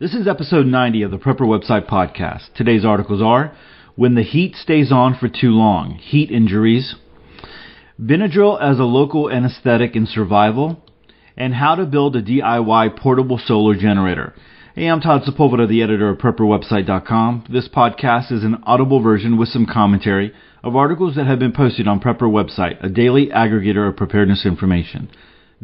This is episode 90 of the Prepper Website Podcast. Today's articles are When the Heat Stays On for Too Long, Heat Injuries, Benadryl as a Local Anesthetic in Survival, and How to Build a DIY Portable Solar Generator. Hey, I'm Todd Sepulveda, the editor of PrepperWebsite.com. This podcast is an audible version with some commentary of articles that have been posted on Prepper Website, a daily aggregator of preparedness information.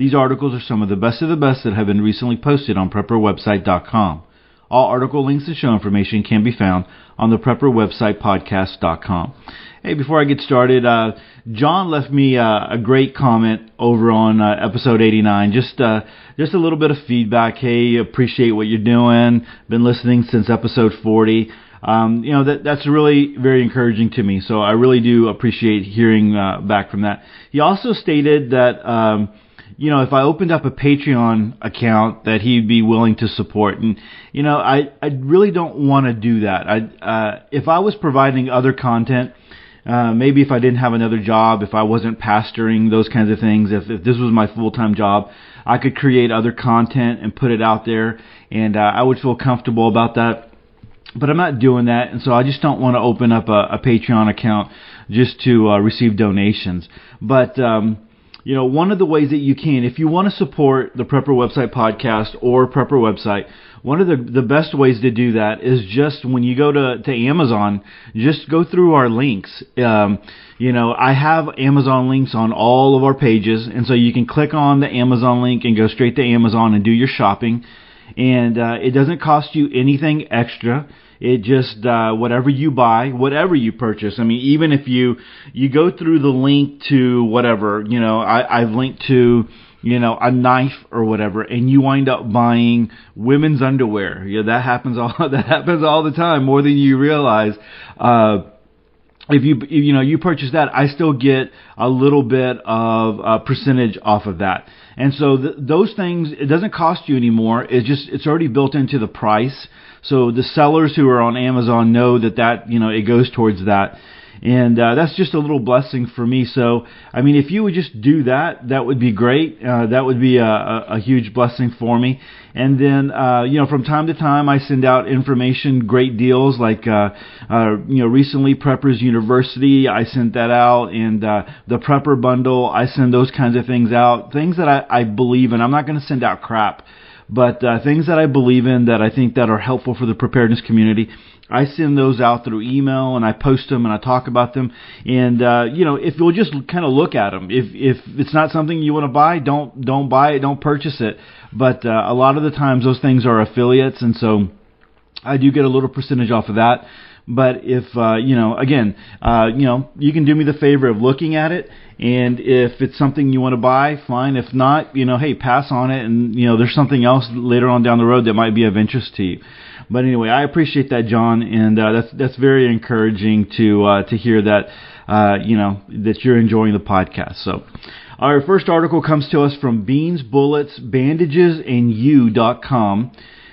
These articles are some of the best of the best that have been recently posted on PrepperWebsite.com. All article links and show information can be found on the PrepperWebsitePodcast.com. Hey, before I get started, uh, John left me uh, a great comment over on uh, episode 89. Just uh, just a little bit of feedback. Hey, appreciate what you're doing. Been listening since episode 40. Um, you know that that's really very encouraging to me. So I really do appreciate hearing uh, back from that. He also stated that. Um, you know, if I opened up a Patreon account that he'd be willing to support. And, you know, I, I really don't want to do that. I, uh, if I was providing other content, uh, maybe if I didn't have another job, if I wasn't pastoring, those kinds of things, if, if this was my full-time job, I could create other content and put it out there, and uh, I would feel comfortable about that. But I'm not doing that, and so I just don't want to open up a, a Patreon account just to uh, receive donations. But um, you know, one of the ways that you can, if you want to support the Prepper Website podcast or Prepper Website, one of the the best ways to do that is just when you go to to Amazon, just go through our links. Um, you know, I have Amazon links on all of our pages, and so you can click on the Amazon link and go straight to Amazon and do your shopping, and uh, it doesn't cost you anything extra. It just uh, whatever you buy, whatever you purchase. I mean, even if you you go through the link to whatever, you know, I, I've linked to you know a knife or whatever, and you wind up buying women's underwear. Yeah, that happens all that happens all the time, more than you realize. Uh, if you you know you purchase that, I still get a little bit of a percentage off of that. And so th- those things it doesn't cost you anymore. It's just it's already built into the price. So the sellers who are on Amazon know that that you know it goes towards that and uh, that's just a little blessing for me. So, I mean, if you would just do that, that would be great. Uh, that would be a, a, a huge blessing for me. And then, uh, you know, from time to time, I send out information, great deals, like, uh, uh, you know, recently Preppers University, I sent that out, and uh, the Prepper Bundle, I send those kinds of things out, things that I, I believe in. I'm not going to send out crap but uh, things that I believe in that I think that are helpful for the preparedness community. I send those out through email and I post them and I talk about them. And uh, you know, if you'll just kind of look at them, if if it's not something you want to buy, don't don't buy it, don't purchase it. But uh, a lot of the times those things are affiliates, and so I do get a little percentage off of that. But if uh, you know, again, uh, you know, you can do me the favor of looking at it, and if it's something you want to buy, fine. If not, you know, hey, pass on it, and you know, there's something else later on down the road that might be of interest to you. But anyway, I appreciate that, John, and uh, that's that's very encouraging to uh, to hear that uh, you know that you're enjoying the podcast. So. Our first article comes to us from Beans, Bullets, Bandages,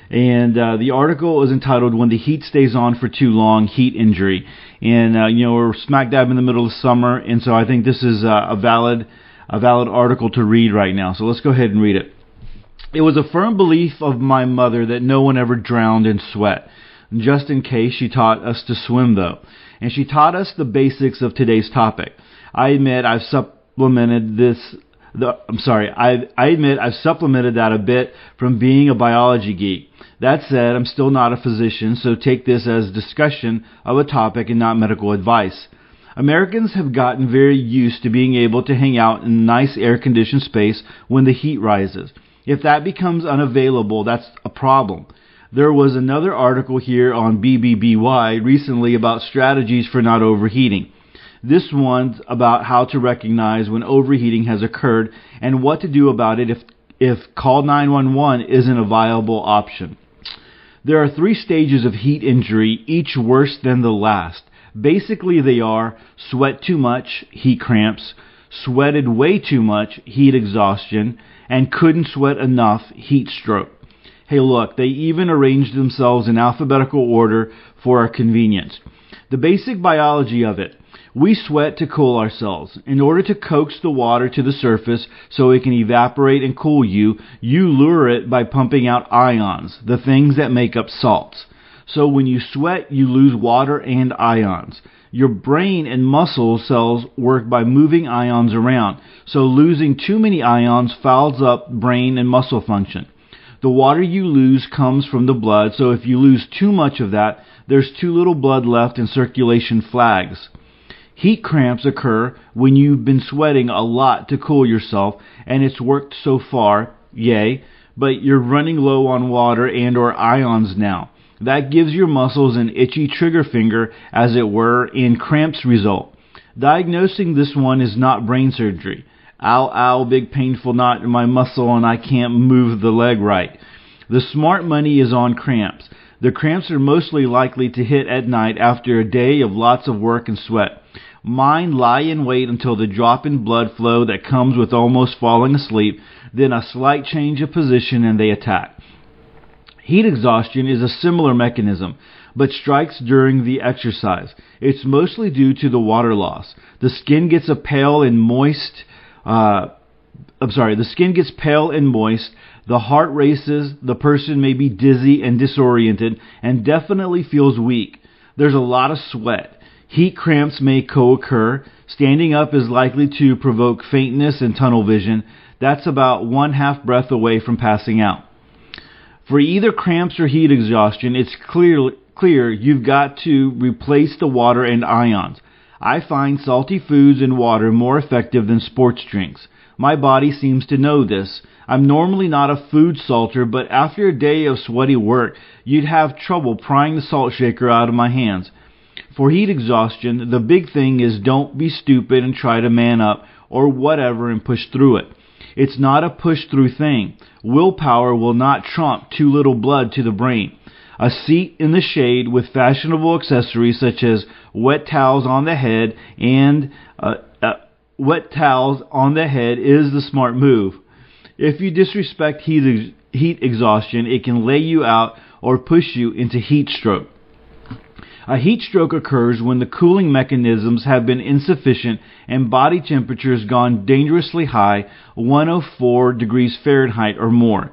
and uh, the article is entitled "When the Heat Stays On for Too Long: Heat Injury." And uh, you know we're smack dab in the middle of summer, and so I think this is uh, a valid a valid article to read right now. So let's go ahead and read it. It was a firm belief of my mother that no one ever drowned in sweat. Just in case, she taught us to swim though, and she taught us the basics of today's topic. I admit I've supplemented this the, I'm sorry, I, I admit I've supplemented that a bit from being a biology geek. That said, I'm still not a physician, so take this as discussion of a topic and not medical advice. Americans have gotten very used to being able to hang out in nice air conditioned space when the heat rises. If that becomes unavailable, that's a problem. There was another article here on BBBY recently about strategies for not overheating. This one's about how to recognize when overheating has occurred and what to do about it if, if call 911 isn't a viable option. There are three stages of heat injury, each worse than the last. Basically, they are sweat too much, heat cramps, sweated way too much, heat exhaustion, and couldn't sweat enough, heat stroke. Hey, look, they even arranged themselves in alphabetical order for our convenience. The basic biology of it We sweat to cool ourselves. In order to coax the water to the surface so it can evaporate and cool you, you lure it by pumping out ions, the things that make up salts. So when you sweat, you lose water and ions. Your brain and muscle cells work by moving ions around, so losing too many ions fouls up brain and muscle function. The water you lose comes from the blood, so if you lose too much of that, there's too little blood left and circulation flags. Heat cramps occur when you've been sweating a lot to cool yourself and it's worked so far, yay, but you're running low on water and or ions now. That gives your muscles an itchy trigger finger, as it were, and cramps result. Diagnosing this one is not brain surgery. Ow, ow, big painful knot in my muscle and I can't move the leg right. The smart money is on cramps. The cramps are mostly likely to hit at night after a day of lots of work and sweat. Mine lie in wait until the drop in blood flow that comes with almost falling asleep, then a slight change of position and they attack. Heat exhaustion is a similar mechanism, but strikes during the exercise. It's mostly due to the water loss. The skin gets a pale and moist. Uh, I'm sorry, the skin gets pale and moist. The heart races. The person may be dizzy and disoriented, and definitely feels weak. There's a lot of sweat. Heat cramps may co-occur. Standing up is likely to provoke faintness and tunnel vision. That's about one half breath away from passing out. For either cramps or heat exhaustion, it's clear, clear you've got to replace the water and ions. I find salty foods and water more effective than sports drinks. My body seems to know this. I'm normally not a food salter, but after a day of sweaty work, you'd have trouble prying the salt shaker out of my hands. For heat exhaustion, the big thing is don't be stupid and try to man up or whatever and push through it. It's not a push through thing. Willpower will not trump too little blood to the brain. A seat in the shade with fashionable accessories such as wet towels on the head and uh, uh, wet towels on the head is the smart move. If you disrespect heat, heat exhaustion, it can lay you out or push you into heat stroke. A heat stroke occurs when the cooling mechanisms have been insufficient and body temperature has gone dangerously high, 104 degrees Fahrenheit or more.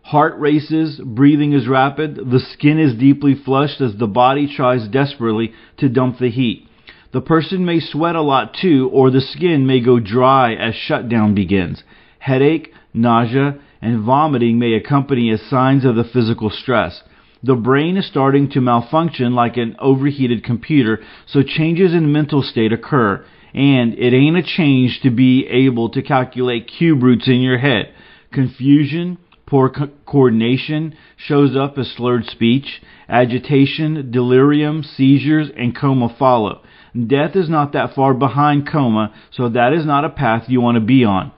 Heart races, breathing is rapid, the skin is deeply flushed as the body tries desperately to dump the heat. The person may sweat a lot too, or the skin may go dry as shutdown begins. Headache, nausea, and vomiting may accompany as signs of the physical stress. The brain is starting to malfunction like an overheated computer, so changes in mental state occur. And it ain't a change to be able to calculate cube roots in your head. Confusion, poor co- coordination shows up as slurred speech. Agitation, delirium, seizures, and coma follow. Death is not that far behind coma, so that is not a path you want to be on.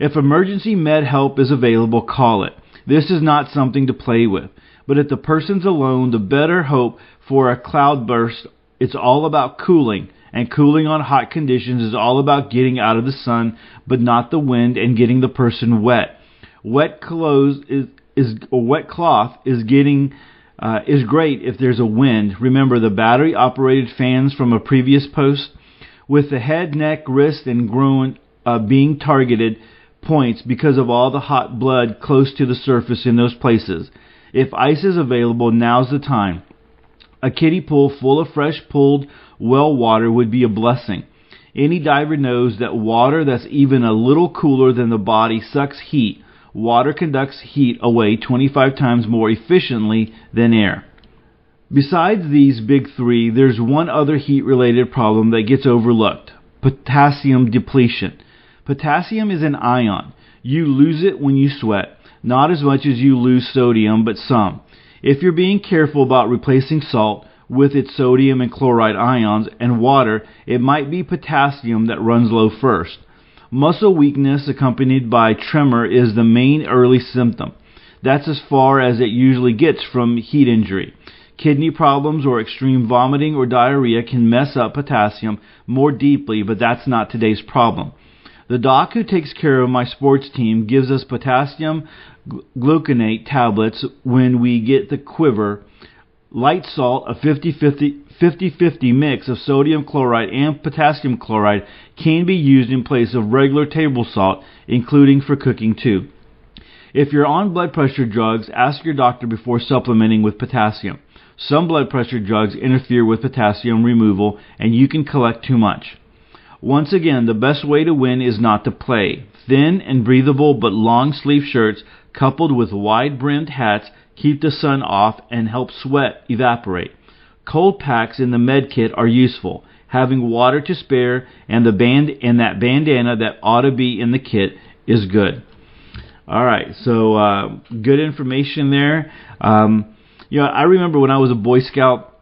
If emergency med help is available, call it. This is not something to play with. But if the person's alone, the better hope for a cloudburst. It's all about cooling, and cooling on hot conditions is all about getting out of the sun, but not the wind, and getting the person wet. Wet clothes is is a wet cloth is getting uh, is great if there's a wind. Remember the battery operated fans from a previous post with the head, neck, wrist, and groin uh, being targeted points because of all the hot blood close to the surface in those places. If ice is available, now's the time. A kiddie pool full of fresh pulled well water would be a blessing. Any diver knows that water that's even a little cooler than the body sucks heat. Water conducts heat away 25 times more efficiently than air. Besides these big three, there's one other heat related problem that gets overlooked potassium depletion. Potassium is an ion. You lose it when you sweat. Not as much as you lose sodium, but some. If you're being careful about replacing salt with its sodium and chloride ions and water, it might be potassium that runs low first. Muscle weakness accompanied by tremor is the main early symptom. That's as far as it usually gets from heat injury. Kidney problems or extreme vomiting or diarrhea can mess up potassium more deeply, but that's not today's problem. The doc who takes care of my sports team gives us potassium gluconate tablets when we get the quiver light salt, a 50-50 mix of sodium chloride and potassium chloride can be used in place of regular table salt, including for cooking too. If you're on blood pressure drugs, ask your doctor before supplementing with potassium. Some blood pressure drugs interfere with potassium removal and you can collect too much. Once again, the best way to win is not to play. Thin and breathable but long sleeve shirts coupled with wide brimmed hats keep the sun off and help sweat evaporate. Cold packs in the med kit are useful. Having water to spare and the band and that bandana that ought to be in the kit is good. All right, so uh, good information there. Um, you know, I remember when I was a Boy Scout,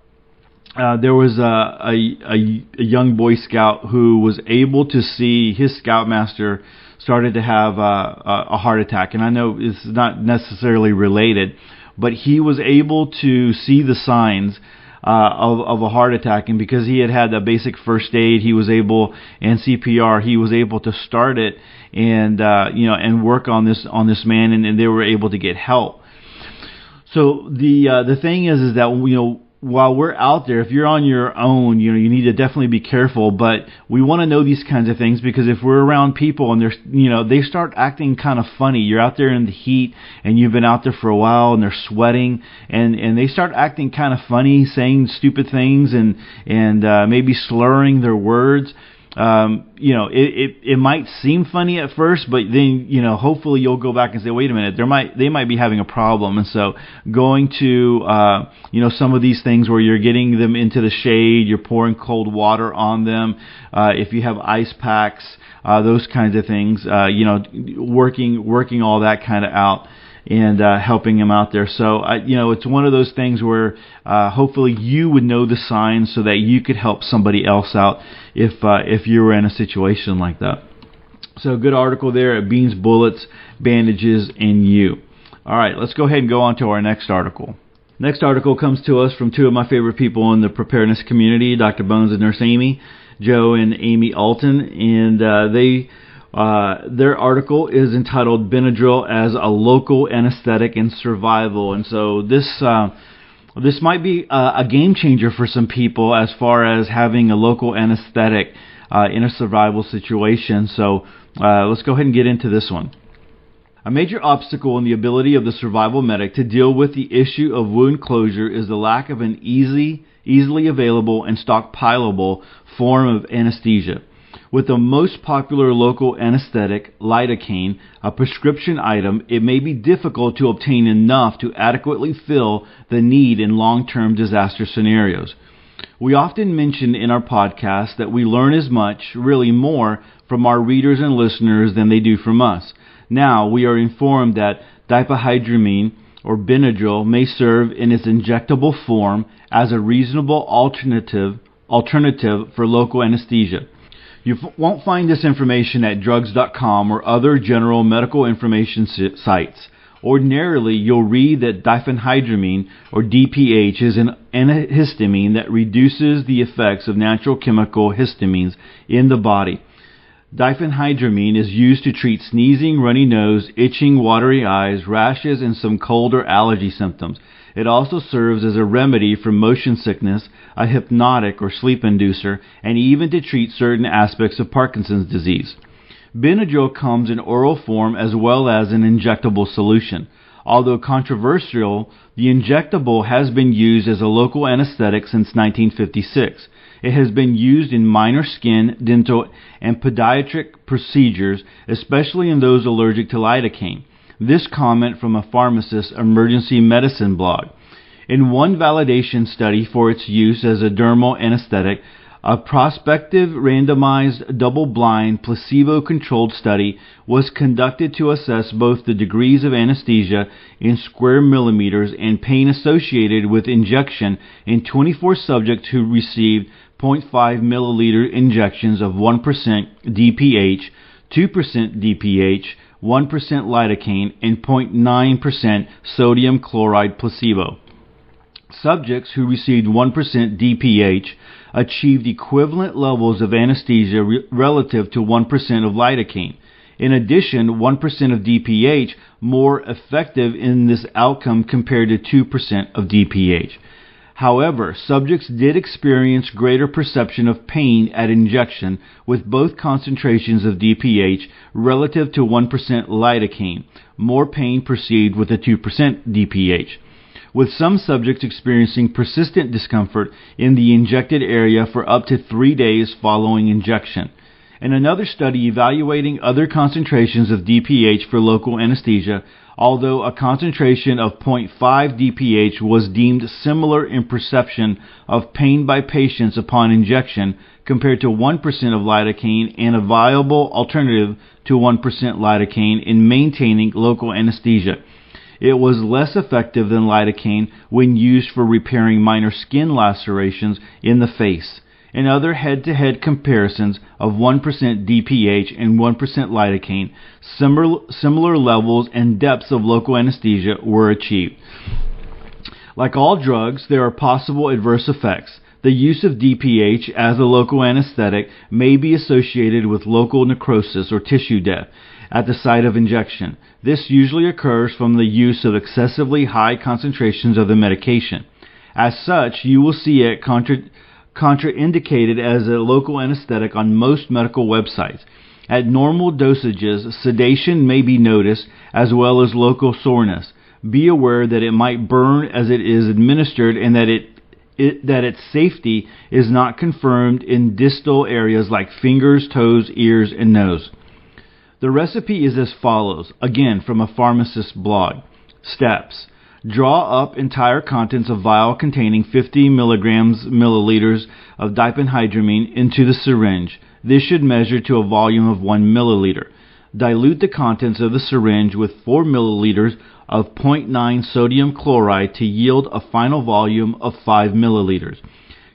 uh, there was a, a, a, a young Boy Scout who was able to see his Scoutmaster started to have uh, a heart attack, and I know it's not necessarily related, but he was able to see the signs. Uh, of, of a heart attack, and because he had had the basic first aid, he was able and CPR, he was able to start it and uh, you know and work on this on this man, and, and they were able to get help. So the uh, the thing is is that you know while we're out there, if you're on your own, you know, you need to definitely be careful. But we want to know these kinds of things because if we're around people and they're, you know, they start acting kind of funny. You're out there in the heat and you've been out there for a while and they're sweating and and they start acting kind of funny, saying stupid things and and uh, maybe slurring their words um, you know, it, it it might seem funny at first, but then you know, hopefully you'll go back and say, wait a minute, there might they might be having a problem, and so going to uh, you know some of these things where you're getting them into the shade, you're pouring cold water on them, uh, if you have ice packs, uh, those kinds of things, uh, you know, working working all that kind of out and uh, helping him out there. So, I, you know, it's one of those things where uh, hopefully you would know the signs so that you could help somebody else out if uh, if you were in a situation like that. So, good article there at Beans, Bullets, Bandages, and You. All right, let's go ahead and go on to our next article. Next article comes to us from two of my favorite people in the preparedness community, Dr. Bones and Nurse Amy, Joe and Amy Alton, and uh, they uh, their article is entitled Benadryl as a Local Anesthetic in Survival. And so this. Uh, this might be a, a, game changer for some people as far as having a local anesthetic uh, in a survival situation. So uh, let's go ahead and get into this one. A major obstacle in the ability of the survival medic to deal with the issue of wound closure is the lack of an easy, easily available and stockpilable form of anesthesia. With the most popular local anesthetic, lidocaine, a prescription item, it may be difficult to obtain enough to adequately fill the need in long term disaster scenarios. We often mention in our podcast that we learn as much, really more, from our readers and listeners than they do from us. Now we are informed that diphenhydramine or Benadryl may serve in its injectable form as a reasonable alternative alternative for local anesthesia. You f- won't find this information at drugs.com or other general medical information sites. Ordinarily, you'll read that diphenhydramine, or DPH, is an antihistamine that reduces the effects of natural chemical histamines in the body. Diphenhydramine is used to treat sneezing, runny nose, itching, watery eyes, rashes, and some cold or allergy symptoms. It also serves as a remedy for motion sickness, a hypnotic or sleep inducer, and even to treat certain aspects of Parkinson's disease. Benadryl comes in oral form as well as an injectable solution. Although controversial, the injectable has been used as a local anesthetic since 1956. It has been used in minor skin, dental, and podiatric procedures, especially in those allergic to lidocaine. This comment from a pharmacist's emergency medicine blog. In one validation study for its use as a dermal anesthetic, a prospective randomized double-blind placebo-controlled study was conducted to assess both the degrees of anesthesia in square millimeters and pain associated with injection in 24 subjects who received 0.5 milliliter injections of 1% DPH, 2% DPH, 1% lidocaine, and 0.9% sodium chloride placebo. Subjects who received 1% DPH achieved equivalent levels of anesthesia re- relative to 1% of lidocaine. In addition, 1% of DPH more effective in this outcome compared to 2% of DPH. However, subjects did experience greater perception of pain at injection with both concentrations of DPH relative to 1% lidocaine, more pain perceived with the 2% DPH with some subjects experiencing persistent discomfort in the injected area for up to three days following injection. In another study evaluating other concentrations of DPH for local anesthesia, although a concentration of 0.5 dph was deemed similar in perception of pain by patients upon injection compared to 1% of lidocaine and a viable alternative to 1% lidocaine in maintaining local anesthesia. It was less effective than lidocaine when used for repairing minor skin lacerations in the face and other head-to-head comparisons of 1% DPH and 1% lidocaine, similar, similar levels and depths of local anesthesia were achieved. Like all drugs, there are possible adverse effects. The use of DPH as a local anesthetic may be associated with local necrosis or tissue death at the site of injection. This usually occurs from the use of excessively high concentrations of the medication. As such, you will see it contra- contraindicated as a local anesthetic on most medical websites. At normal dosages, sedation may be noticed as well as local soreness. Be aware that it might burn as it is administered and that it, it, that its safety is not confirmed in distal areas like fingers, toes, ears, and nose. The recipe is as follows, again from a pharmacist's blog. Steps. Draw up entire contents of vial containing 50 milligrams milliliters of diphenhydramine into the syringe. This should measure to a volume of 1 milliliter. Dilute the contents of the syringe with 4 milliliters of 0.9 sodium chloride to yield a final volume of 5 milliliters.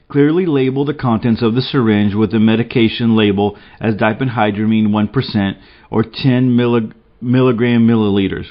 Clearly label the contents of the syringe with the medication label as diphenhydramine 1% or 10 milligram milliliters.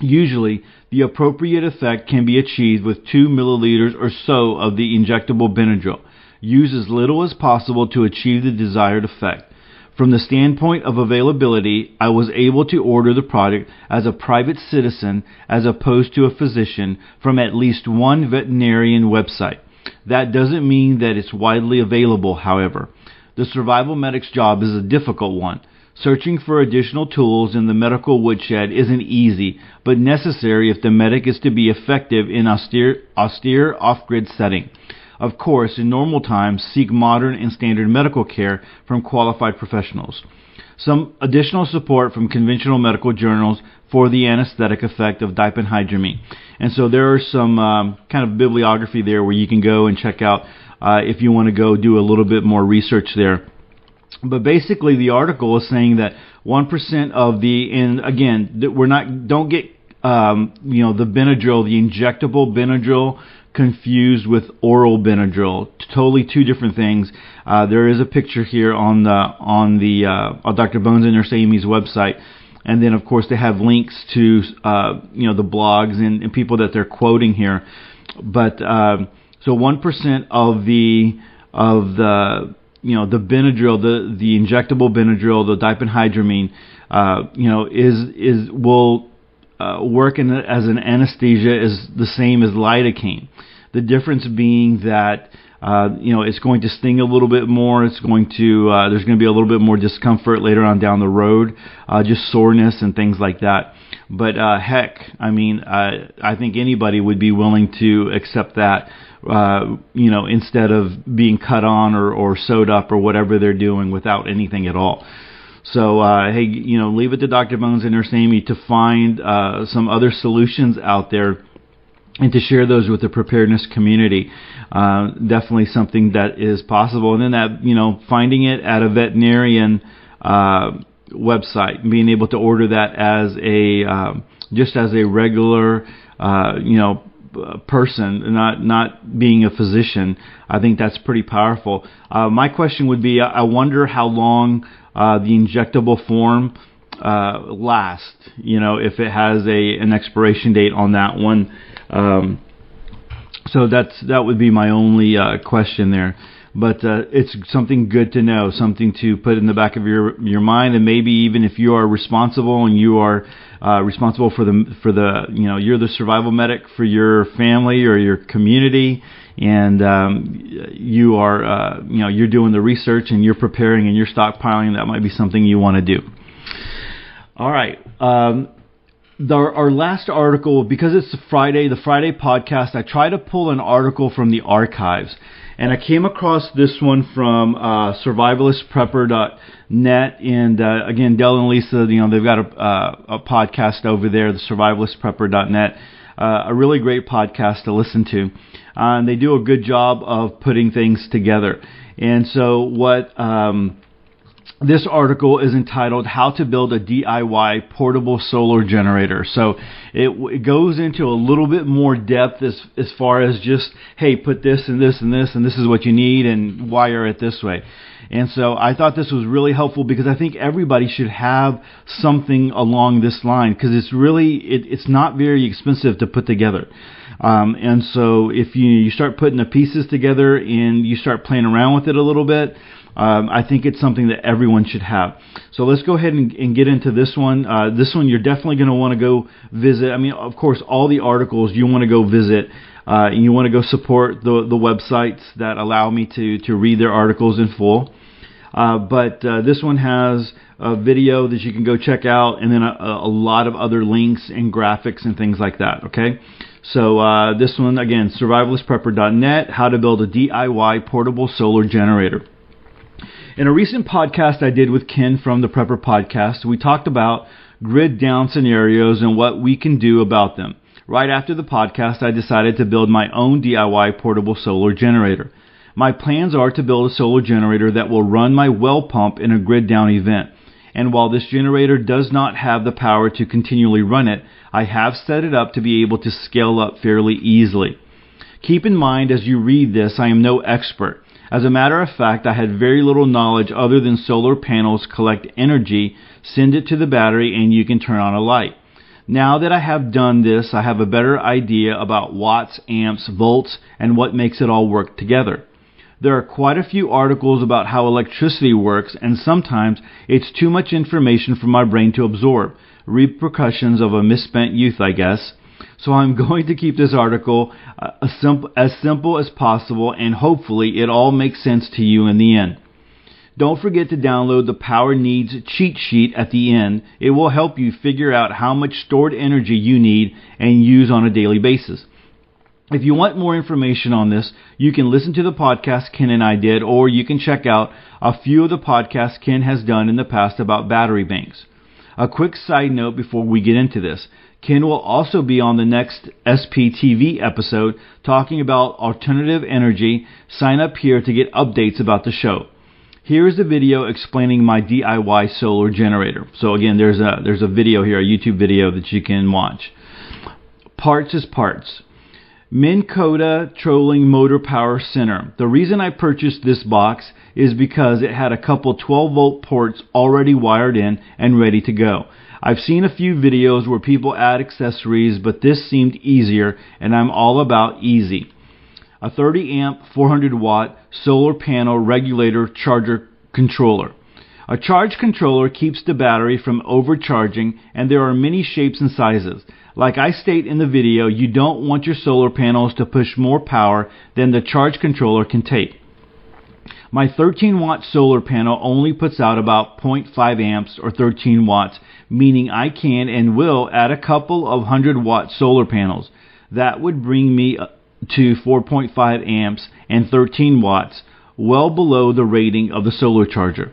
Usually, the appropriate effect can be achieved with 2 milliliters or so of the injectable Benadryl. Use as little as possible to achieve the desired effect. From the standpoint of availability, I was able to order the product as a private citizen as opposed to a physician from at least one veterinarian website. That doesn't mean that it's widely available, however. The survival medic's job is a difficult one. Searching for additional tools in the medical woodshed isn't easy, but necessary if the medic is to be effective in austere, austere off-grid setting. Of course, in normal times, seek modern and standard medical care from qualified professionals. Some additional support from conventional medical journals for the anesthetic effect of diphenhydramine. And so there are some um, kind of bibliography there where you can go and check out uh, if you want to go do a little bit more research there. But basically, the article is saying that one percent of the and again, we're not don't get um, you know the Benadryl, the injectable Benadryl, confused with oral Benadryl. Totally two different things. Uh, there is a picture here on the on the uh, on Dr. Bones and Nurse Amy's website, and then of course they have links to uh, you know the blogs and, and people that they're quoting here. But um, so one percent of the of the you know the Benadryl, the the injectable Benadryl, the diphenhydramine, uh, you know, is is will uh, work in, as an anesthesia is the same as lidocaine. The difference being that uh, you know it's going to sting a little bit more. It's going to uh, there's going to be a little bit more discomfort later on down the road, uh, just soreness and things like that. But uh, heck, I mean, uh, I think anybody would be willing to accept that uh, you know, instead of being cut on or, or sewed up or whatever they're doing without anything at all. So, uh, hey, you know, leave it to Dr. Bones and Nurse Amy to find uh, some other solutions out there and to share those with the preparedness community. Uh, definitely something that is possible. And then that, you know, finding it at a veterinarian uh, website, being able to order that as a uh, just as a regular, uh, you know, person, not not being a physician. I think that's pretty powerful. Uh, my question would be: I wonder how long uh, the injectable form uh, lasts. You know, if it has a an expiration date on that one. Um, so that's that would be my only uh, question there. But uh, it's something good to know, something to put in the back of your your mind, and maybe even if you are responsible and you are uh, responsible for the for the you know you're the survival medic for your family or your community, and um, you are uh, you know you're doing the research and you're preparing and you're stockpiling. That might be something you want to do. All right. Um, the, our last article, because it's Friday, the Friday podcast, I try to pull an article from the archives. And I came across this one from uh, survivalistprepper.net. And uh, again, Dell and Lisa, you know, they've got a, uh, a podcast over there, the survivalistprepper.net. Uh, a really great podcast to listen to. Uh, and they do a good job of putting things together. And so, what um, this article is entitled How to Build a DIY Portable Solar Generator. So it, it, goes into a little bit more depth as, as far as just, hey, put this and this and this and this is what you need and wire it this way. And so I thought this was really helpful because I think everybody should have something along this line because it's really, it, it's not very expensive to put together. Um, and so if you, you start putting the pieces together and you start playing around with it a little bit, um, I think it's something that everyone should have. So let's go ahead and, and get into this one. Uh, this one you're definitely going to want to go visit. I mean, of course, all the articles you want to go visit. Uh, and you want to go support the the websites that allow me to to read their articles in full. Uh, but uh, this one has a video that you can go check out, and then a, a lot of other links and graphics and things like that. Okay, so uh, this one again, survivalistprepper.net, how to build a DIY portable solar generator. In a recent podcast I did with Ken from the Prepper Podcast, we talked about grid down scenarios and what we can do about them. Right after the podcast, I decided to build my own DIY portable solar generator. My plans are to build a solar generator that will run my well pump in a grid down event. And while this generator does not have the power to continually run it, I have set it up to be able to scale up fairly easily. Keep in mind as you read this, I am no expert. As a matter of fact, I had very little knowledge other than solar panels collect energy, send it to the battery, and you can turn on a light. Now that I have done this, I have a better idea about watts, amps, volts, and what makes it all work together. There are quite a few articles about how electricity works, and sometimes it's too much information for my brain to absorb. Repercussions of a misspent youth, I guess. So I'm going to keep this article uh, as simple as possible, and hopefully it all makes sense to you in the end. Don't forget to download the Power Needs cheat sheet at the end. It will help you figure out how much stored energy you need and use on a daily basis. If you want more information on this, you can listen to the podcast Ken and I did, or you can check out a few of the podcasts Ken has done in the past about battery banks. A quick side note before we get into this. Ken will also be on the next SPTV episode talking about alternative energy. Sign up here to get updates about the show. Here is the video explaining my DIY solar generator. So again, there's a there's a video here, a YouTube video that you can watch. Parts is parts. Minn Kota Trolling Motor Power Center. The reason I purchased this box is because it had a couple 12 volt ports already wired in and ready to go. I've seen a few videos where people add accessories, but this seemed easier, and I'm all about easy. A 30 amp, 400 watt solar panel regulator charger controller. A charge controller keeps the battery from overcharging, and there are many shapes and sizes. Like I state in the video, you don't want your solar panels to push more power than the charge controller can take. My 13 watt solar panel only puts out about 0.5 amps or 13 watts, meaning I can and will add a couple of 100 watt solar panels. That would bring me uh, to 4.5 amps and 13 watts, well below the rating of the solar charger.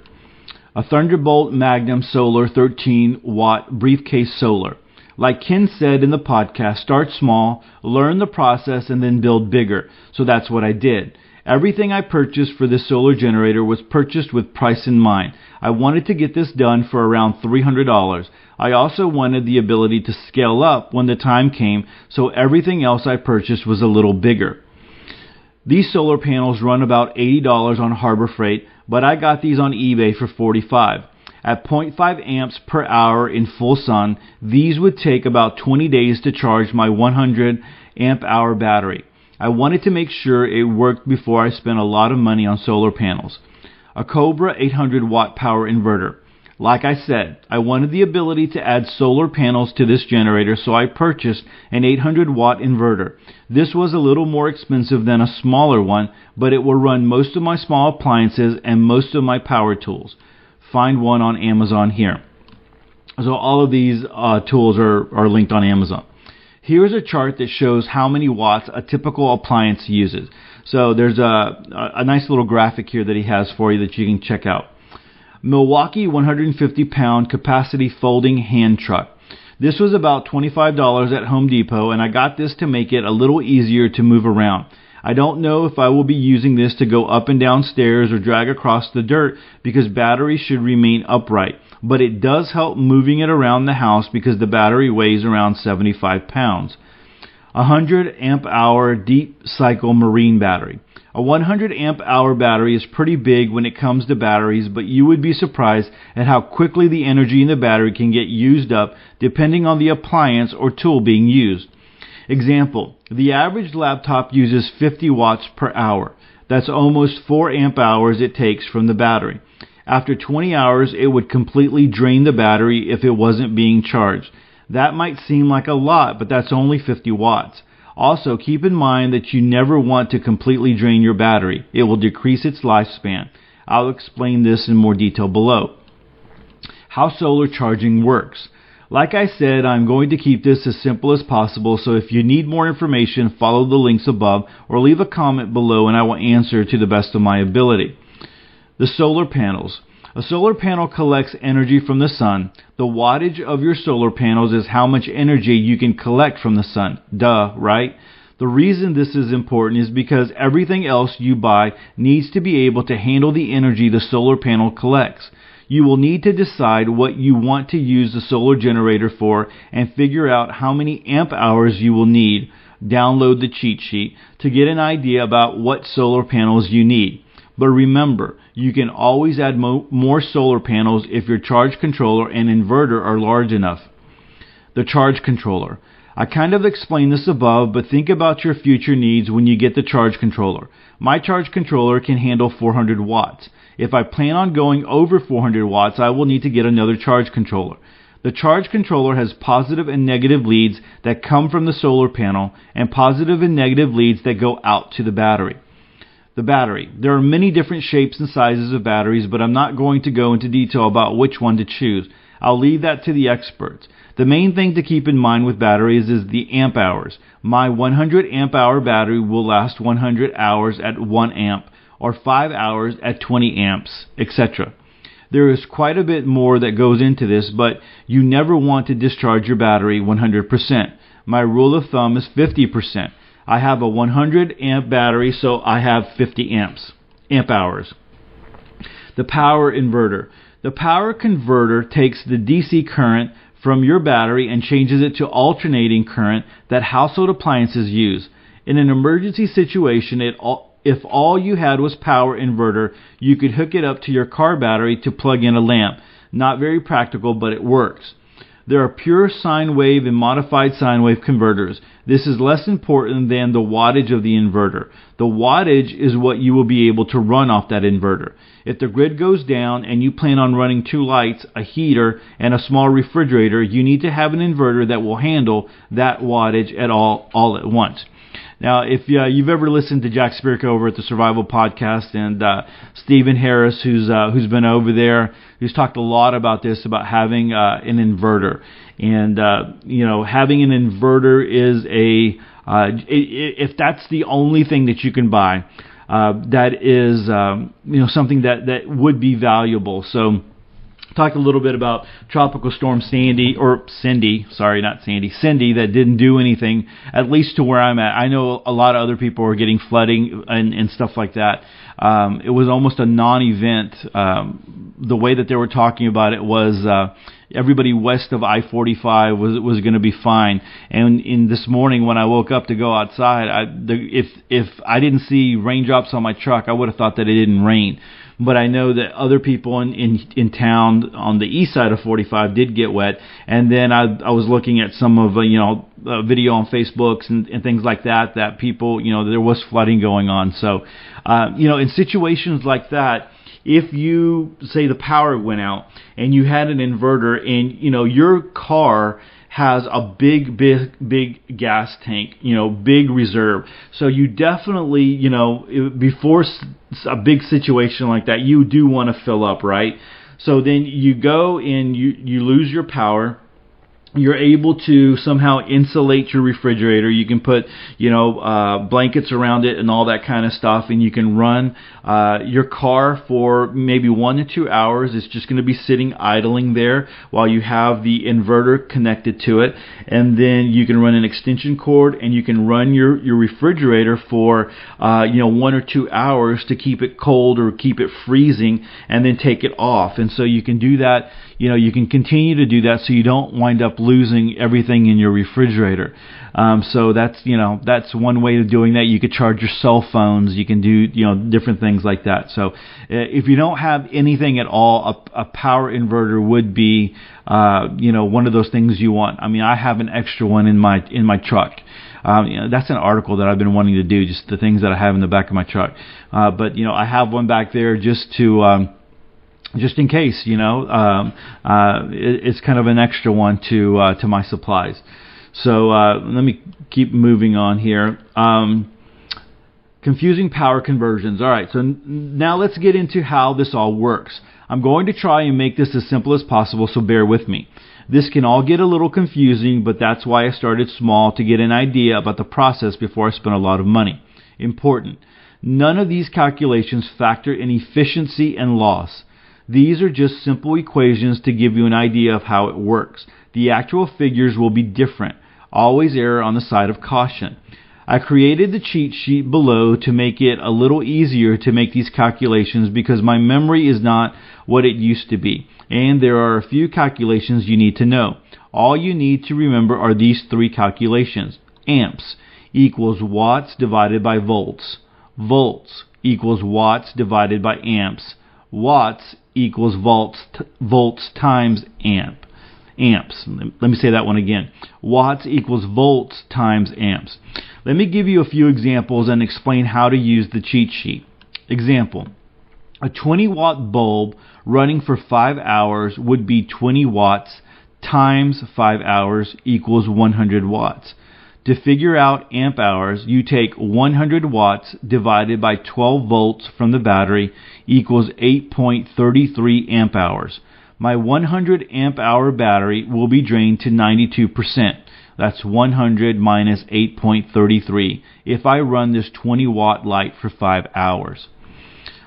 A Thunderbolt Magnum Solar 13 watt briefcase solar. Like Ken said in the podcast, start small, learn the process, and then build bigger. So that's what I did. Everything I purchased for this solar generator was purchased with price in mind. I wanted to get this done for around $300. I also wanted the ability to scale up when the time came, so everything else I purchased was a little bigger. These solar panels run about $80 on Harbor Freight, but I got these on eBay for 45. At 0.5 amps per hour in full sun, these would take about 20 days to charge my 100 amp hour battery. I wanted to make sure it worked before I spent a lot of money on solar panels. A Cobra 800 watt power inverter. Like I said, I wanted the ability to add solar panels to this generator, so I purchased an 800 watt inverter. This was a little more expensive than a smaller one, but it will run most of my small appliances and most of my power tools. Find one on Amazon here. So all of these uh, tools are, are linked on Amazon. Here's a chart that shows how many watts a typical appliance uses. So there's a, a nice little graphic here that he has for you that you can check out. Milwaukee 150 pound capacity folding hand truck. This was about $25 at Home Depot, and I got this to make it a little easier to move around. I don't know if I will be using this to go up and down stairs or drag across the dirt because batteries should remain upright, but it does help moving it around the house because the battery weighs around 75 pounds. A 100 amp hour deep cycle marine battery. A 100 amp hour battery is pretty big when it comes to batteries, but you would be surprised at how quickly the energy in the battery can get used up depending on the appliance or tool being used. Example, the average laptop uses 50 watts per hour. That's almost 4 amp hours it takes from the battery. After 20 hours, it would completely drain the battery if it wasn't being charged. That might seem like a lot, but that's only 50 watts. Also, keep in mind that you never want to completely drain your battery. It will decrease its lifespan. I'll explain this in more detail below. How solar charging works. Like I said, I'm going to keep this as simple as possible, so if you need more information, follow the links above or leave a comment below and I will answer to the best of my ability. The solar panels. A solar panel collects energy from the sun. The wattage of your solar panels is how much energy you can collect from the sun. Duh, right? The reason this is important is because everything else you buy needs to be able to handle the energy the solar panel collects. You will need to decide what you want to use the solar generator for and figure out how many amp hours you will need. Download the cheat sheet to get an idea about what solar panels you need. But remember, you can always add mo- more solar panels if your charge controller and inverter are large enough. The charge controller. I kind of explained this above, but think about your future needs when you get the charge controller. My charge controller can handle 400 watts. If I plan on going over 400 watts, I will need to get another charge controller. The charge controller has positive and negative leads that come from the solar panel and positive and negative leads that go out to the battery. The battery. There are many different shapes and sizes of batteries, but I'm not going to go into detail about which one to choose. I'll leave that to the experts. The main thing to keep in mind with batteries is the amp hours. My 100 amp hour battery will last 100 hours at 1 amp, or 5 hours at 20 amps, etc. There is quite a bit more that goes into this, but you never want to discharge your battery 100%. My rule of thumb is 50%. I have a 100 amp battery, so I have 50 amps, amp hours. The power inverter. The power converter takes the DC current from your battery and changes it to alternating current that household appliances use. In an emergency situation, it, if all you had was power inverter, you could hook it up to your car battery to plug in a lamp. Not very practical, but it works. There are pure sine wave and modified sine wave converters. This is less important than the wattage of the inverter. The wattage is what you will be able to run off that inverter. If the grid goes down and you plan on running two lights, a heater, and a small refrigerator, you need to have an inverter that will handle that wattage at all all at once. Now, if uh, you've ever listened to Jack Spirko over at the Survival Podcast and uh, Steven Harris, who's uh, who's been over there, who's talked a lot about this, about having uh, an inverter, and uh, you know, having an inverter is a uh, if that's the only thing that you can buy, that is um, you know something that that would be valuable. So talked a little bit about Tropical Storm Sandy or Cindy, sorry, not Sandy, Cindy that didn't do anything, at least to where I'm at. I know a lot of other people are getting flooding and, and stuff like that. Um, it was almost a non-event. Um, the way that they were talking about it was uh, everybody west of I-45 was was going to be fine. And in this morning when I woke up to go outside, I, the, if if I didn't see raindrops on my truck, I would have thought that it didn't rain but I know that other people in, in in town on the east side of 45 did get wet. And then I I was looking at some of uh, you know uh, video on Facebooks and, and things like that that people you know there was flooding going on. So uh, you know in situations like that if you say the power went out and you had an inverter and you know your car has a big, big, big gas tank, you know, big reserve. So you definitely, you know, before a big situation like that, you do want to fill up, right? So then you go and you you lose your power you're able to somehow insulate your refrigerator. You can put, you know, uh, blankets around it and all that kind of stuff, and you can run uh, your car for maybe one to two hours. is just going to be sitting idling there while you have the inverter connected to it, and then you can run an extension cord and you can run your your refrigerator for, uh, you know, one or two hours to keep it cold or keep it freezing, and then take it off. And so you can do that. You know, you can continue to do that so you don't wind up losing everything in your refrigerator. Um, so that's you know that's one way of doing that. You could charge your cell phones. You can do you know different things like that. So uh, if you don't have anything at all, a, a power inverter would be uh, you know one of those things you want. I mean, I have an extra one in my in my truck. Um, you know, that's an article that I've been wanting to do, just the things that I have in the back of my truck. Uh, but you know, I have one back there just to um, just in case, you know, um, uh, it, it's kind of an extra one to uh, to my supplies. So uh, let me keep moving on here. Um, confusing power conversions. All right, so n- now let's get into how this all works. I'm going to try and make this as simple as possible, so bear with me. This can all get a little confusing, but that's why I started small to get an idea about the process before I spent a lot of money. Important. None of these calculations factor in efficiency and loss. These are just simple equations to give you an idea of how it works. The actual figures will be different. Always err on the side of caution. I created the cheat sheet below to make it a little easier to make these calculations because my memory is not what it used to be. And there are a few calculations you need to know. All you need to remember are these three calculations. Amps equals watts divided by volts. Volts equals watts divided by amps. Watts equals volts, volts times amp. Amps. Let me say that one again. Watts equals volts times amps. Let me give you a few examples and explain how to use the cheat sheet. Example. A 20 watt bulb running for 5 hours would be 20 watts times 5 hours equals 100 watts. To figure out amp hours, you take 100 watts divided by 12 volts from the battery equals 8.33 amp hours. My 100 amp hour battery will be drained to 92%. That's 100 minus 8.33 if I run this 20 watt light for 5 hours.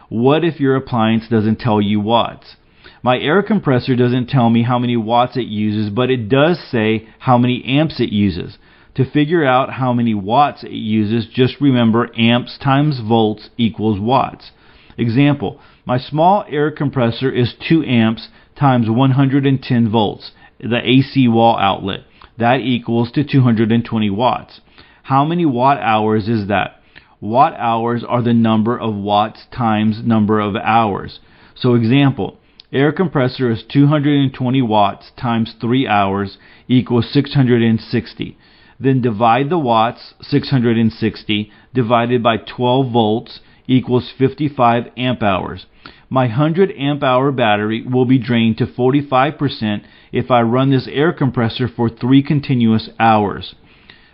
What if your appliance doesn't tell you watts? My air compressor doesn't tell me how many watts it uses, but it does say how many amps it uses. To figure out how many watts it uses, just remember amps times volts equals watts. Example, my small air compressor is 2 amps times 110 volts, the AC wall outlet. That equals to 220 watts. How many watt hours is that? Watt hours are the number of watts times number of hours. So example, air compressor is 220 watts times 3 hours equals 660. Then divide the watts, 660, divided by 12 volts equals 55 amp hours. My 100 amp hour battery will be drained to 45% if I run this air compressor for 3 continuous hours.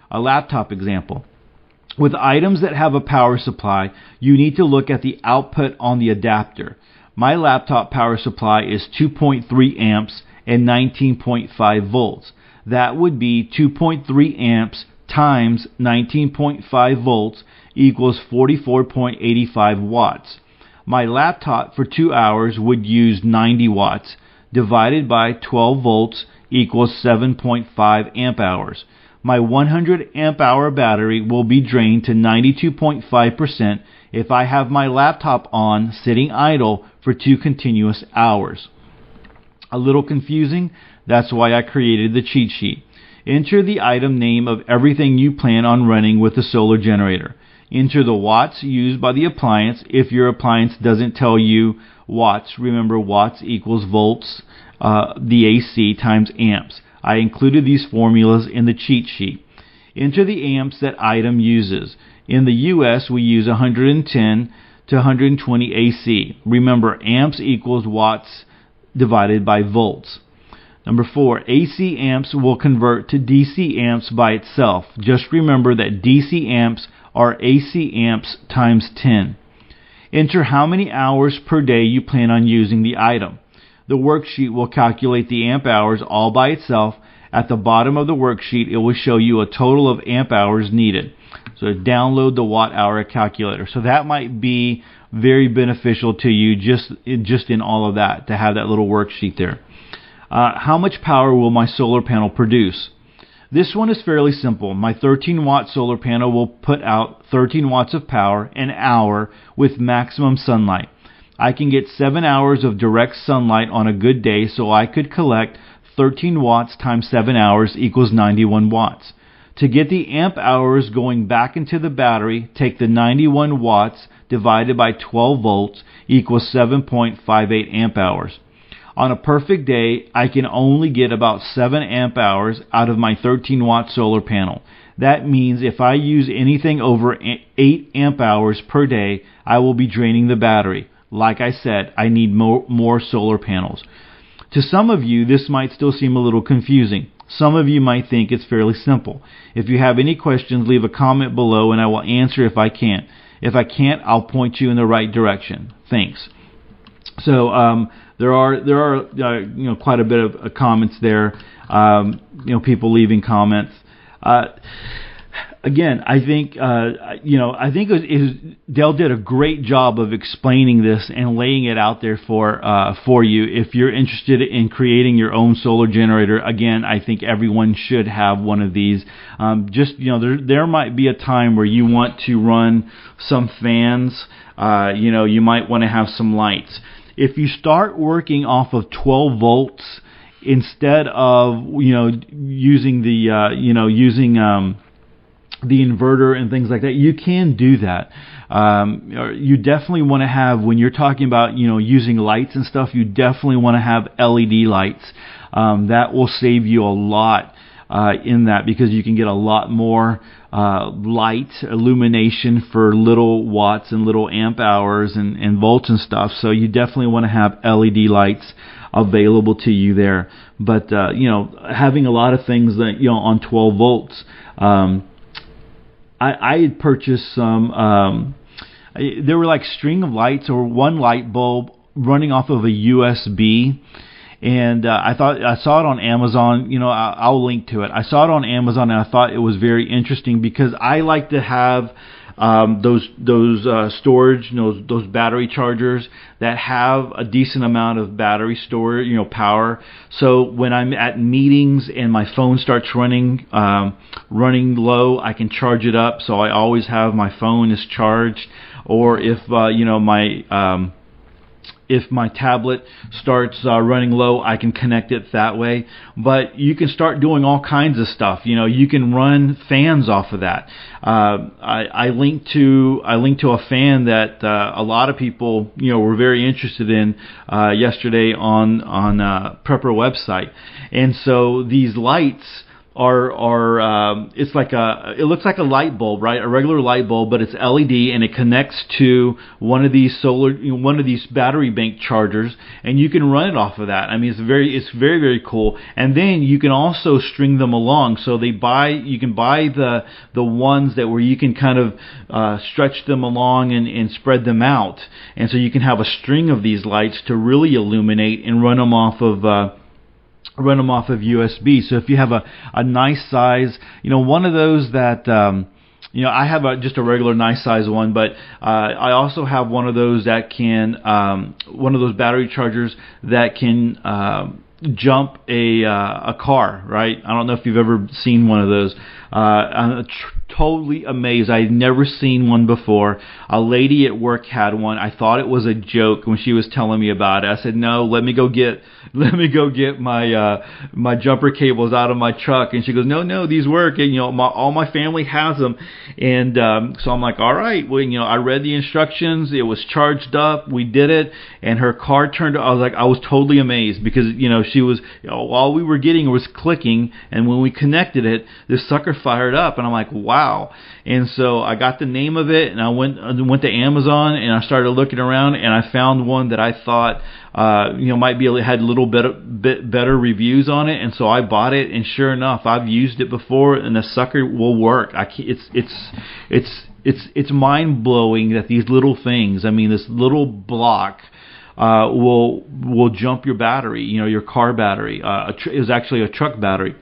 A laptop example. With items that have a power supply, you need to look at the output on the adapter. My laptop power supply is 2.3 amps and 19.5 volts that would be 2.3 amps times 19.5 volts equals 44.85 watts. My laptop for two hours would use 90 watts divided by 12 volts equals 7.5 amp hours. My 100 amp hour battery will be drained to 92.5% if I have my laptop on sitting idle for two continuous hours. A little confusing? That's why I created the cheat sheet. Enter the item name of everything you plan on running with the solar generator. Enter the watts used by the appliance. If your appliance doesn't tell you watts, remember watts equals volts, uh, the AC times amps. I included these formulas in the cheat sheet. Enter the amps that item uses. In the US, we use 110 to 120 AC. Remember, amps equals watts divided by volts. Number four, AC amps will convert to DC amps by itself. Just remember that DC amps are AC amps times 10. Enter how many hours per day you plan on using the item. The worksheet will calculate the amp hours all by itself. At the bottom of the worksheet, it will show you a total of amp hours needed. So download the watt hour calculator. So that might be very beneficial to you just just in all of that to have that little worksheet there. Uh, how much power will my solar panel produce? This one is fairly simple. My 13 watt solar panel will put out 13 watts of power an hour with maximum sunlight. I can get 7 hours of direct sunlight on a good day, so I could collect 13 watts times 7 hours equals 91 watts. To get the amp hours going back into the battery, take the 91 watts divided by 12 volts equals 7.58 amp hours. On a perfect day, I can only get about 7 amp hours out of my 13 watt solar panel. That means if I use anything over 8 amp hours per day, I will be draining the battery. Like I said, I need more, more solar panels. To some of you, this might still seem a little confusing. Some of you might think it's fairly simple. If you have any questions, leave a comment below and I will answer if I can. If I can't, I'll point you in the right direction. Thanks. So um, there are there are uh, you know quite a bit of uh, comments there. Um, you know people leaving comments. Uh, again, I think uh, you know I think it was, it was, Dell did a great job of explaining this and laying it out there for uh, for you. If you're interested in creating your own solar generator, again, I think everyone should have one of these. Um, just you know, there there might be a time where you want to run some fans. Uh, you know, you might want to have some lights if you start working off of 12 volts instead of you know using the uh, you know using um, the inverter and things like that, you can do that. Um, you definitely want to have when you're talking about you know using lights and stuff. You definitely want to have LED lights. Um, that will save you a lot uh, in that because you can get a lot more uh, light illumination for little watts and little amp hours and, and volts and stuff. So you definitely want to have LED lights available to you there. But uh, you know, having a lot of things that you know on 12 volts. Um, I, I had purchased some. Um, there were like string of lights or one light bulb running off of a USB and uh, I thought I saw it on Amazon. You know, I, I'll link to it. I saw it on Amazon, and I thought it was very interesting because I like to have um, those those uh, storage, you know, those battery chargers that have a decent amount of battery storage, you know, power. So when I'm at meetings and my phone starts running um, running low, I can charge it up. So I always have my phone is charged. Or if uh, you know my um, if my tablet starts uh, running low, I can connect it that way. But you can start doing all kinds of stuff. You know, you can run fans off of that. Uh, I, I linked to I linked to a fan that uh, a lot of people you know were very interested in uh, yesterday on on uh, Prepper website, and so these lights are are um, it's like a it looks like a light bulb, right? A regular light bulb, but it's LED and it connects to one of these solar one of these battery bank chargers, and you can run it off of that. I mean, it's very it's very very cool. And then you can also string them along. So they buy you can buy the the ones that where you can kind of uh, stretch them along and, and spread them out, and so you can have a string of these lights to really illuminate and run them off of. Uh, run them off of USB. So if you have a, a nice size, you know, one of those that, um, you know, I have a, just a regular nice size one, but uh, I also have one of those that can, um, one of those battery chargers that can um, jump a uh, a car. Right? I don't know if you've ever seen one of those. Uh, a tr- totally amazed. I had never seen one before. A lady at work had one. I thought it was a joke when she was telling me about it. I said, "No, let me go get let me go get my uh my jumper cables out of my truck." And she goes, "No, no, these work." And you know, my, all my family has them. And um so I'm like, "All right." Well, you know, I read the instructions. It was charged up. We did it, and her car turned. I was like, I was totally amazed because you know she was you know, all we were getting was clicking, and when we connected it, this sucker fired up, and I'm like, "Wow." Wow. And so I got the name of it, and I went went to Amazon, and I started looking around, and I found one that I thought uh, you know might be had a little bit bit better reviews on it, and so I bought it. And sure enough, I've used it before, and the sucker will work. I it's it's it's it's it's mind blowing that these little things. I mean, this little block. Uh, will will jump your battery, you know, your car battery. Uh, tr- was actually a truck battery.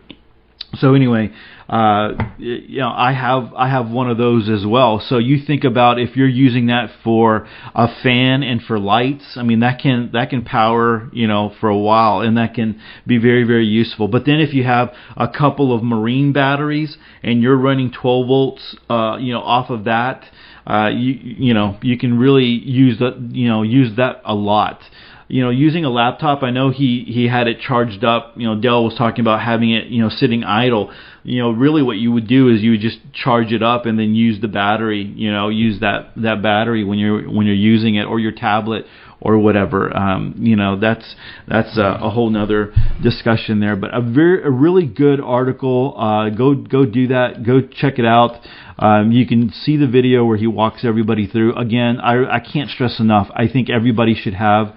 So anyway, uh, you know, I have I have one of those as well. So you think about if you're using that for a fan and for lights. I mean, that can that can power you know for a while, and that can be very very useful. But then if you have a couple of marine batteries and you're running 12 volts, uh, you know, off of that, uh, you you know you can really use that you know use that a lot you know, using a laptop, I know he he had it charged up. You know, Dell was talking about having it, you know, sitting idle. You know, really what you would do is you would just charge it up and then use the battery. You know, use that that battery when you're when you're using it or your tablet or whatever. Um, you know, that's that's a, a whole nother discussion there. But a very a really good article. Uh, go go do that. Go check it out. Um, you can see the video where he walks everybody through. Again, I I can't stress enough. I think everybody should have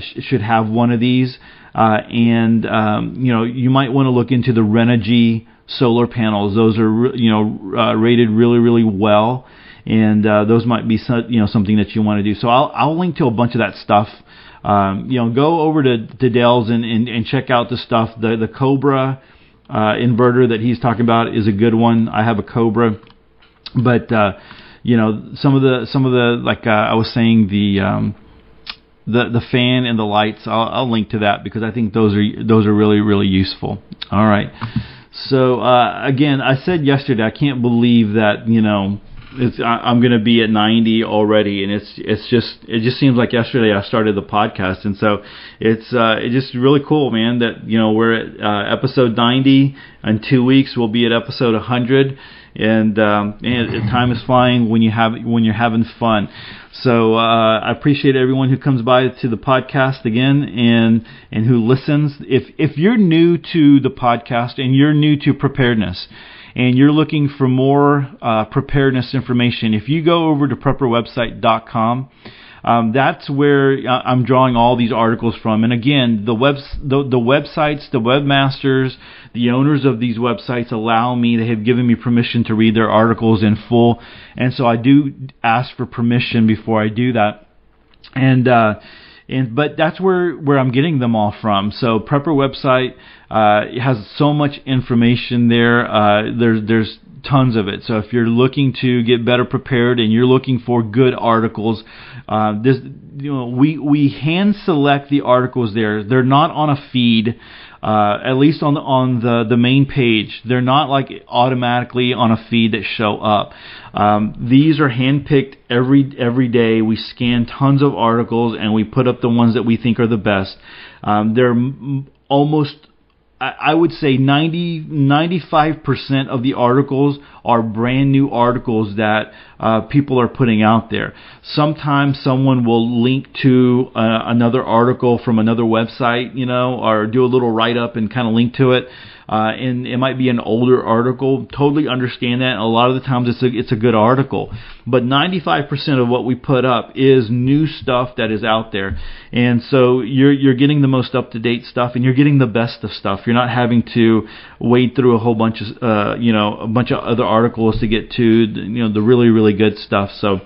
sh- should have one of these. Uh, and um, you know, you might want to look into the Renogy solar panels. Those are re- you know uh, rated really really well, and uh, those might be you know something that you want to do. So I'll I'll link to a bunch of that stuff. Um, you know, go over to, to Dell's and, and, and check out the stuff. The the Cobra uh, inverter that he's talking about is a good one. I have a Cobra, but uh, you know some of the some of the like uh, I was saying the um, the the fan and the lights. I'll, I'll link to that because I think those are those are really really useful. All right. So uh, again, I said yesterday I can't believe that you know it's I, am going to be at 90 already, and it's it's just it just seems like yesterday I started the podcast, and so it's uh, it's just really cool, man. That you know we're at uh, episode 90. In two weeks we'll be at episode 100, and um, and time is flying when you have when you're having fun. So uh, I appreciate everyone who comes by to the podcast again and and who listens. If if you're new to the podcast and you're new to preparedness and you're looking for more uh, preparedness information, if you go over to prepperwebsite.com, um, that's where uh, I'm drawing all these articles from. And again, the web the, the websites, the webmasters, the owners of these websites allow me. They have given me permission to read their articles in full, and so I do ask for permission before I do that. And uh, and but that's where where I'm getting them all from. So Prepper website uh, it has so much information there. Uh, there's there's tons of it. So if you're looking to get better prepared and you're looking for good articles, uh, this you know we we hand select the articles there. They're not on a feed uh, at least on the on the the main page. They're not like automatically on a feed that show up. Um, these are handpicked every every day. We scan tons of articles and we put up the ones that we think are the best. Um, they're m- almost I would say 90, 95% of the articles are brand new articles that uh, people are putting out there. Sometimes someone will link to uh, another article from another website, you know, or do a little write up and kind of link to it uh, and it might be an older article. Totally understand that. A lot of the times it's a it's a good article, but 95% of what we put up is new stuff that is out there, and so you're you're getting the most up to date stuff, and you're getting the best of stuff. You're not having to wade through a whole bunch of uh, you know a bunch of other articles to get to you know the really really good stuff. So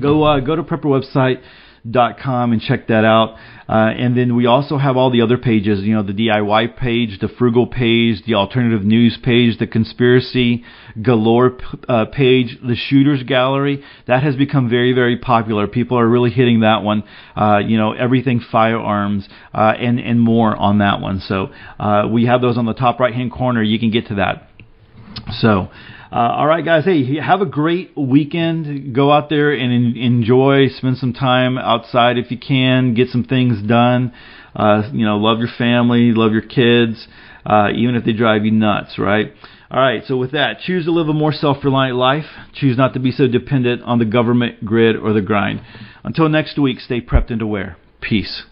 go uh, go to Prepper website com and check that out. Uh, and then we also have all the other pages, you know, the DIY page, the frugal page, the alternative news page, the conspiracy galore uh, page, the shooters gallery. That has become very, very popular. People are really hitting that one. Uh, you know, everything firearms uh, and and more on that one. So uh, we have those on the top right hand corner. You can get to that. So. Uh, all right, guys. Hey, have a great weekend. Go out there and en- enjoy. Spend some time outside if you can. Get some things done. Uh, you know, love your family, love your kids, uh, even if they drive you nuts, right? All right. So with that, choose to live a more self-reliant life. Choose not to be so dependent on the government, grid, or the grind. Until next week, stay prepped and aware. Peace.